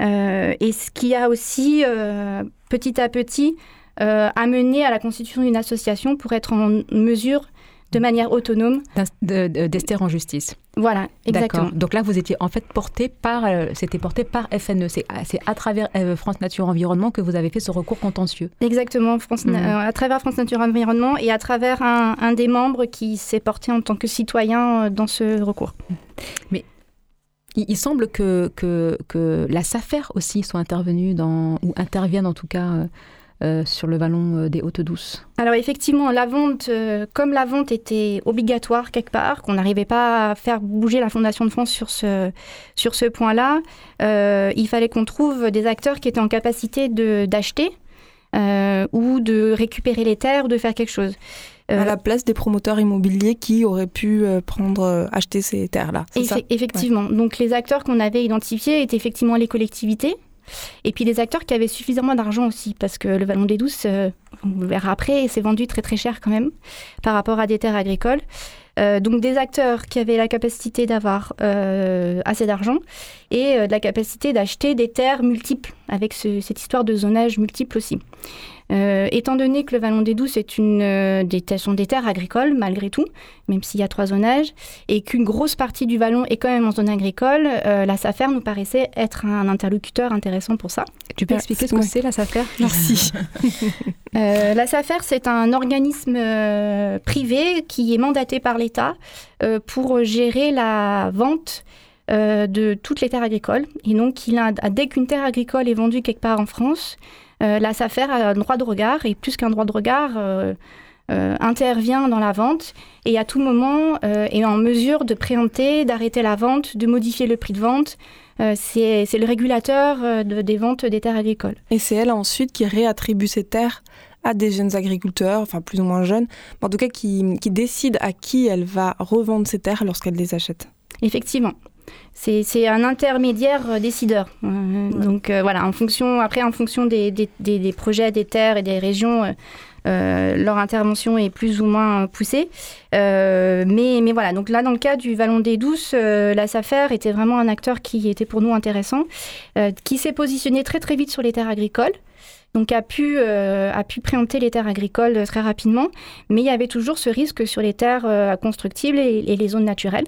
Euh, et ce qui a aussi, euh, petit à petit, euh, amené à la constitution d'une association pour être en mesure de manière autonome. D'ester en justice. Voilà, exactement. Donc là, vous étiez en fait porté par, c'était porté par FNE. C'est à travers France Nature Environnement que vous avez fait ce recours contentieux. Exactement, France, mhm. à travers France Nature Environnement et à travers un, un des membres qui s'est porté en tant que citoyen dans ce recours. Mais il, semble que, que, la SAFER aussi soit intervenue dans, ou intervienne en tout cas euh, euh, sur le vallon euh, des Hautes-Douces. Alors effectivement, la vente, comme la vente était obligatoire quelque part, qu'on n'arrivait pas à faire bouger la Fondation de France sur ce, sur ce point-là, il fallait qu'on trouve des acteurs qui étaient en capacité d'acheter ou de récupérer les terres de faire quelque chose. Euh, à la place des promoteurs immobiliers qui auraient pu euh, prendre, euh, acheter ces terres-là. Effectivement. Donc les acteurs qu'on avait identifiés étaient effectivement les collectivités. Et puis les acteurs qui avaient suffisamment d'argent aussi, parce que le Vallon des Douces, on le verra après, s'est vendu très très cher quand même par rapport à des terres agricoles. donc des acteurs qui avaient la capacité d'avoir assez d'argent et de la capacité d'acheter des terres multiples, avec cette histoire de zonage multiple aussi. Euh, étant donné que le Vallon des Douces est une, euh, des, sont des terres agricoles, malgré tout, même s'il y a trois zonages, et qu'une grosse partie du Vallon est quand même en zone agricole, euh, la SAFER nous paraissait être un interlocuteur intéressant pour ça. Tu peux expliquer ce que c'est la SAFER? Merci. la SAFER, c'est un organisme privé qui est mandaté par l'État pour gérer la vente de toutes les terres agricoles. Et donc, il a, dès qu'une terre agricole est vendue quelque part en France, euh, la SAFER a un droit de regard et plus qu'un droit de regard, euh, euh, intervient dans la vente et à tout moment est en mesure de préempter, d'arrêter la vente, de modifier le prix de vente. c'est le régulateur des ventes des terres agricoles. Et c'est elle ensuite qui réattribue ces terres à des jeunes agriculteurs, enfin plus ou moins jeunes, mais en tout cas qui, qui décide à qui elle va revendre ces terres lorsqu'elle les achète. Effectivement. C'est un intermédiaire décideur. Donc voilà, en fonction, après, en fonction des, des, des, projets, des terres et des régions, leur intervention est plus ou moins poussée. mais, mais voilà, donc là, dans le cas du Vallon des Douces, la SAFER était vraiment un acteur qui était pour nous intéressant, qui s'est positionné très très vite sur les terres agricoles donc a pu, euh, a pu préempter les terres agricoles très rapidement, mais il y avait toujours ce risque sur les terres euh, constructibles et, les zones naturelles.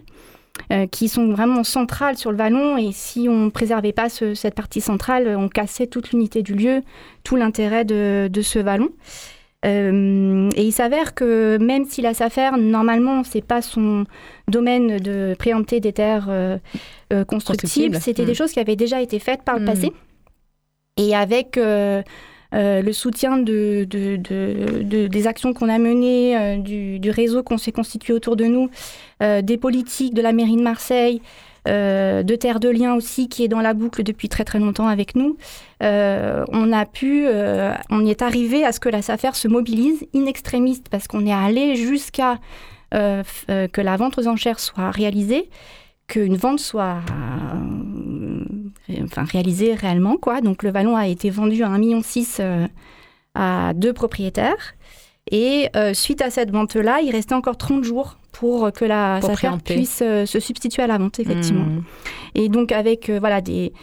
Euh, qui sont vraiment centrales sur le vallon et si on ne préservait pas cette partie centrale, on cassait toute l'unité du lieu, tout l'intérêt de, ce vallon. et il s'avère que même si la SAFER, normalement, c'est pas son domaine de préempter des terres constructibles, c'était des mm. choses qui avaient déjà été faites par le mm. passé. Et avec euh, le soutien de, des actions qu'on a menées, euh, du, réseau qu'on s'est constitué autour de nous, euh, des politiques de la mairie de Marseille, de Terre de Liens aussi, qui est dans la boucle depuis très très longtemps avec nous, on a pu, on est arrivé à ce que la SAFER se mobilise in extremis, parce qu'on est allé jusqu'à que la vente aux enchères soit réalisée qu'une vente soit euh, enfin, réalisée réellement. Quoi. Donc le vallon a été vendu à 1,6 million euh, à deux propriétaires. Et euh, suite à cette vente-là, il restait encore 30 jours pour que la SAFER puisse se substituer à la vente, effectivement. Mmh. Et donc avec voilà, des,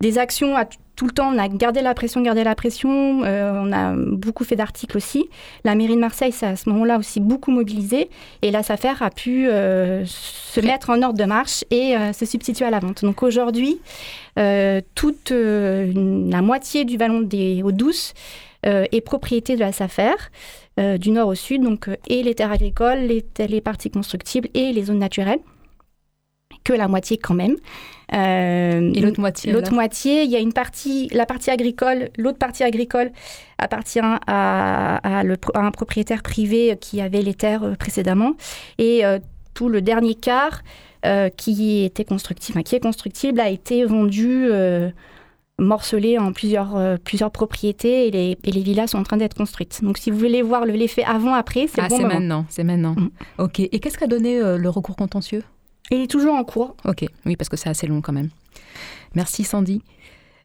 des actions à tout le temps, on a gardé la pression, gardé la pression. Euh, on a beaucoup fait d'articles aussi. La mairie de Marseille s'est à ce moment-là aussi beaucoup mobilisée. Et la SAFER a pu euh, se mettre en ordre de marche et euh, se substituer à la vente. Donc aujourd'hui, toute la moitié du vallon des Hauts-Douces est propriété de la SAFER. du nord au sud, donc et les terres agricoles, les, les parties constructibles et les zones naturelles que la moitié quand même. Euh, et l'autre moitié L'autre moitié, il y a une partie, la partie agricole, l'autre partie agricole appartient à, un propriétaire privé qui avait les terres euh, précédemment. Et euh, tout le dernier quart qui était constructible, qui est constructible, a été vendu morcelé en plusieurs, plusieurs propriétés et les, et les, villas sont en train d'être construites. Donc si vous voulez voir l'effet avant-après, c'est ah, bon c'est maintenant, c'est maintenant. Mm. Ok. Et qu'est-ce qu'a donné le recours contentieux? Il est toujours en cours. Ok, oui, parce que c'est assez long quand même. Merci Sandy.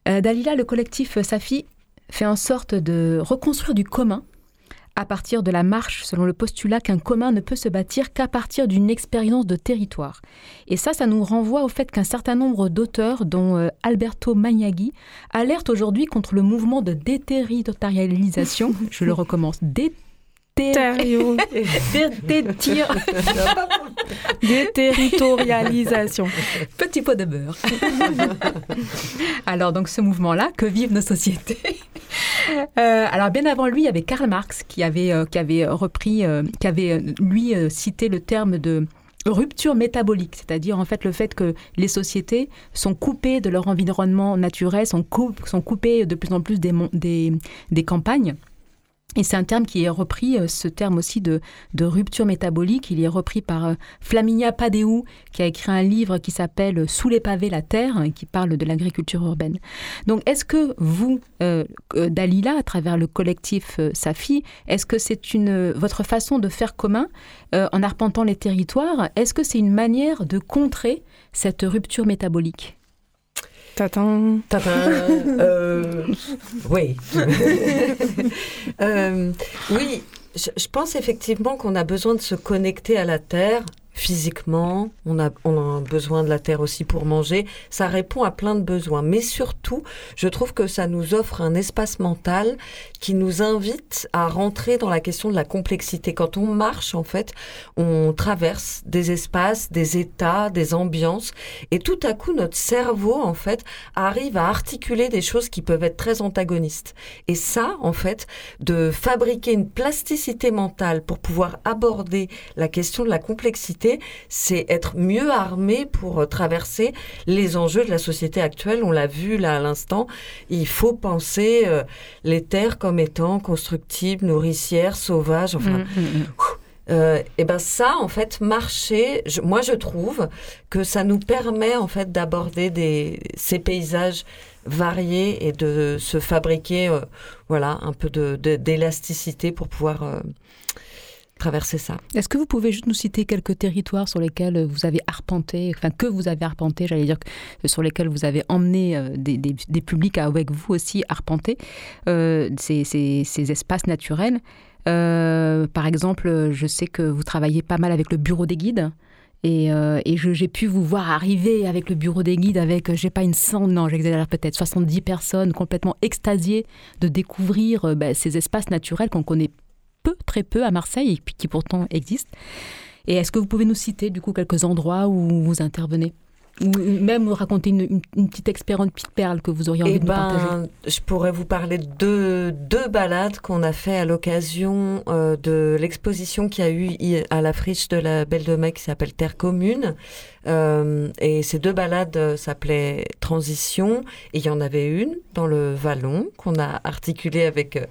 Euh, Dalila, le collectif Safi fait en sorte de reconstruire du commun à partir de la marche, selon le postulat qu'un commun ne peut se bâtir qu'à partir d'une expérience de territoire. Et ça, ça nous renvoie au fait qu'un certain nombre d'auteurs, dont euh, Alberto Magnaghi, alertent aujourd'hui contre le mouvement de déterritorialisation, je le recommence, déterritorialisation Déterritorialisation. Petit pot de beurre. alors, donc, ce mouvement-là, que vivent nos sociétés euh, Alors, bien avant lui, il y avait Karl Marx qui avait, euh, qui avait repris, euh, qui avait, lui, cité le terme de rupture métabolique, c'est-à-dire en fait le fait que les sociétés sont coupées de leur environnement naturel, sont, sont coupées de plus en plus des, des, des campagnes. Et c'est un terme qui est repris, euh, ce terme aussi de, rupture métabolique, il est repris par euh, Flaminia Padeu, qui a écrit un livre qui s'appelle Sous les pavés la terre, qui parle de l'agriculture urbaine. Donc est-ce que vous, euh, Dalila, à travers le collectif Safi, est-ce que c'est une votre façon de faire commun en arpentant les territoires? Est-ce que c'est une manière de contrer cette rupture métabolique? Tatin. Euh, oui. Euh, oui, je, pense effectivement qu'on a besoin de se connecter à la terre physiquement, on a, on a besoin de la terre aussi pour manger. Ça répond à plein de besoins. Mais surtout, je trouve que ça nous offre un espace mental qui nous invite à rentrer dans la question de la complexité. Quand on marche, en fait, on traverse des espaces, des états, des ambiances. Et tout à coup, notre cerveau, en fait, arrive à articuler des choses qui peuvent être très antagonistes. Et ça, en fait, de fabriquer une plasticité mentale pour pouvoir aborder la question de la complexité, c'est être mieux armé pour euh, traverser les enjeux de la société actuelle. On l'a vu là à l'instant. Il faut penser euh, les terres comme étant constructibles, nourricières, sauvages. Enfin. Mmh, mmh, mmh. Euh, et ben ça, en fait, marcher, moi je trouve que ça nous permet en fait d'aborder ces paysages variés et de se fabriquer, voilà, un peu d'élasticité pour pouvoir traverser ça. Est-ce que vous pouvez juste nous citer quelques territoires sur lesquels vous avez arpenté, enfin que vous avez arpenté, j'allais dire, sur lesquels vous avez emmené euh, des, publics avec vous aussi arpenter euh, ces, ces, ces, espaces naturels? Euh, Par exemple, je sais que vous travaillez pas mal avec le bureau des guides. Et, j'ai pu vous voir arriver avec le bureau des guides, avec, j'ai pas une cent, non, j'exagère peut-être, 70 personnes complètement extasiées de découvrir bah, ces espaces naturels qu'on connaît peu, très peu à Marseille et qui pourtant existent. Et est-ce que vous pouvez nous citer du coup quelques endroits où vous intervenez? Ou même raconter une, une, une, petite expérience, une petite perle que vous auriez envie eh de ben, partager? Je pourrais vous parler de deux balades qu'on a fait à l'occasion euh, de l'exposition qui a eu à la friche de la Belle de Mai qui s'appelle Terre Commune. Euh, et ces deux balades s'appelaient Transition il y en avait une dans le Vallon qu'on a articulé avec euh,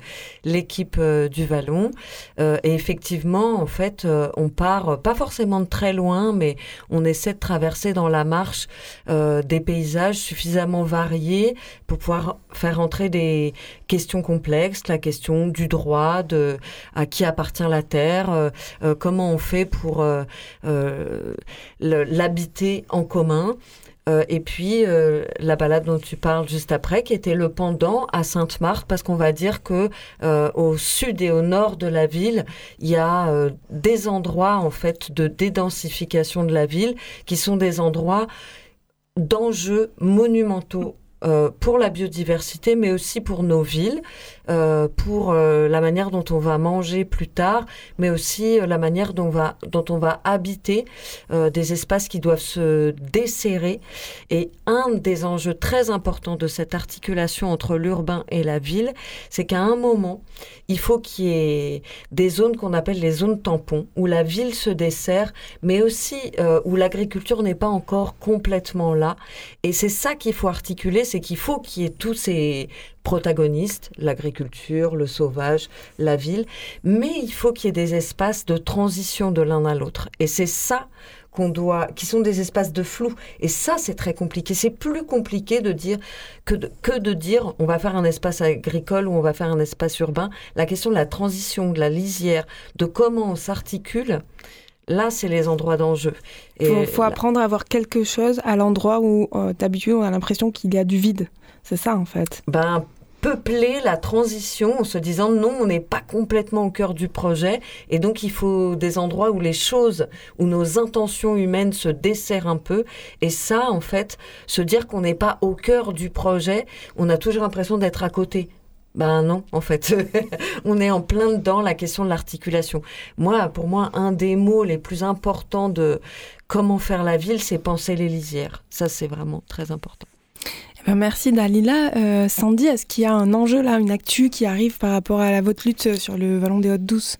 l'équipe euh, du Vallon. Et effectivement, en fait, on part pas forcément de très loin, mais on essaie de traverser dans la marche des paysages suffisamment variés pour pouvoir faire entrer des questions complexes, la question du droit, de à qui appartient la terre, comment on fait pour l'habiter en commun. Euh, et puis euh, la balade dont tu parles juste après, qui était le pendant à Sainte-Marthe, parce qu'on va dire que euh, au sud et au nord de la ville, il y a des endroits en fait de dédensification de la ville, qui sont des endroits d'enjeux monumentaux pour la biodiversité, mais aussi pour nos villes, euh, pour euh, la manière dont on va manger plus tard, mais aussi euh, la manière dont on va, dont on va habiter euh, des espaces qui doivent se desserrer. Et un des enjeux très importants de cette articulation entre l'urbain et la ville, c'est qu'à un moment, il faut qu'il y ait des zones qu'on appelle les zones tampons, où la ville se dessert, mais aussi euh, où l'agriculture n'est pas encore complètement là. Et c'est ça qu'il faut articuler, c'est qu'il faut qu'il y ait tous ces protagonistes, l'agriculture, le sauvage, la ville, mais il faut qu'il y ait des espaces de transition de l'un à l'autre. Et c'est ça qu'on doit, qui sont des espaces de flou. Et ça, c'est très compliqué. C'est plus compliqué de dire que de, que de dire on va faire un espace agricole ou on va faire un espace urbain. La question de la transition, de la lisière, de comment on s'articule. Là, c'est les endroits d'enjeu. Il faut, faut, apprendre à avoir quelque chose à l'endroit où, euh, d'habitude, on a l'impression qu'il y a du vide. C'est ça, en fait. Ben, peupler la transition en se disant non, on n'est pas complètement au cœur du projet et donc il faut des endroits où les choses, où nos intentions humaines se desserrent un peu et ça, en fait, se dire qu'on n'est pas au cœur du projet, on a toujours l'impression d'être à côté. Ben non, en fait, on est en plein dedans la question de l'articulation. Moi, pour moi, un des mots les plus importants de comment faire la ville, c'est penser les lisières. Ça, c'est vraiment très important. Ben merci Dalila. Euh, Sandy, est-ce qu'il y a un enjeu là, une actu qui arrive par rapport à la, votre lutte sur le Vallon des Hautes Douces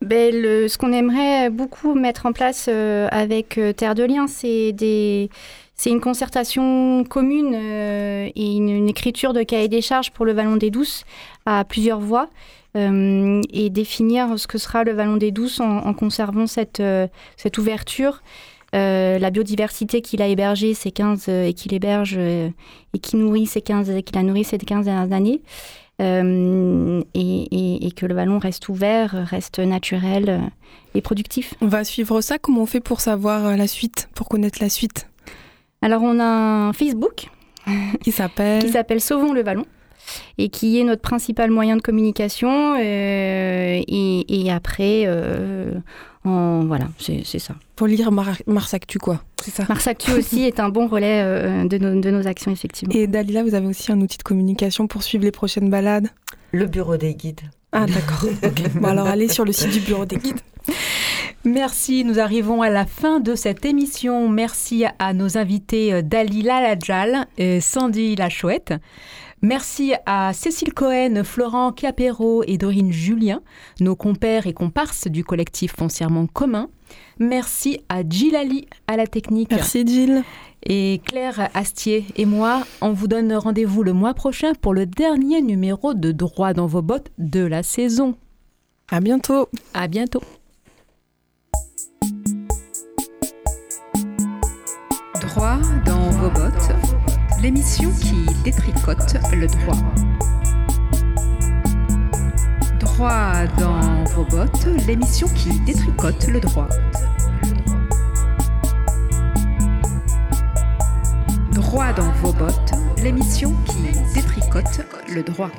ben, ce qu'on aimerait beaucoup mettre en place euh, avec euh, Terre de Liens, c'est une concertation commune euh, et une, écriture de cahier des charges pour le Vallon des Douces à plusieurs euh, et définir ce que sera le Vallon des Douces en, en conservant euh, cette ouverture. La biodiversité qu'il a hébergée ces 15 et qu'il héberge et qui nourrit ces 15 qu'il a nourri ces 15 dernières années. Euh, et, et, et, que le ballon reste ouvert, reste naturel et productif. On va suivre ça. Comment on fait pour savoir la suite, pour connaître la suite? Alors on a un Facebook qui s'appelle qui s'appelle Sauvons le ballon et qui est notre principal moyen de communication. Euh, et, et, après, euh, en, voilà, c'est ça. Pour lire Mar Mars Actu, quoi. C'est ça? Mars Actu aussi est un bon relais euh, de, nos, de nos actions, effectivement. Et Dalila, vous avez aussi un outil de communication pour suivre les prochaines balades? Le bureau des guides. Ah, d'accord. okay. bon, alors allez sur le site du bureau des guides. Merci, nous arrivons à la fin de cette émission. Merci à nos invités Dalila Ladjal et Sandy La Chouette. Merci à Cécile Cohen, Florent Capero et Dorine Julien, nos compères et comparses du collectif Foncièrement Commun. Merci à Gilles Ali à la technique. Merci Gilles. Et Claire Astier et moi, on vous donne rendez-vous le mois prochain pour le dernier numéro de Droit dans vos bottes de la saison. À bientôt. À bientôt. Droit dans vos bottes l'émission qui détricote le droit. Droit dans vos bottes, l'émission qui détricote le droit. Droit dans vos bottes, l'émission qui détricote le droit.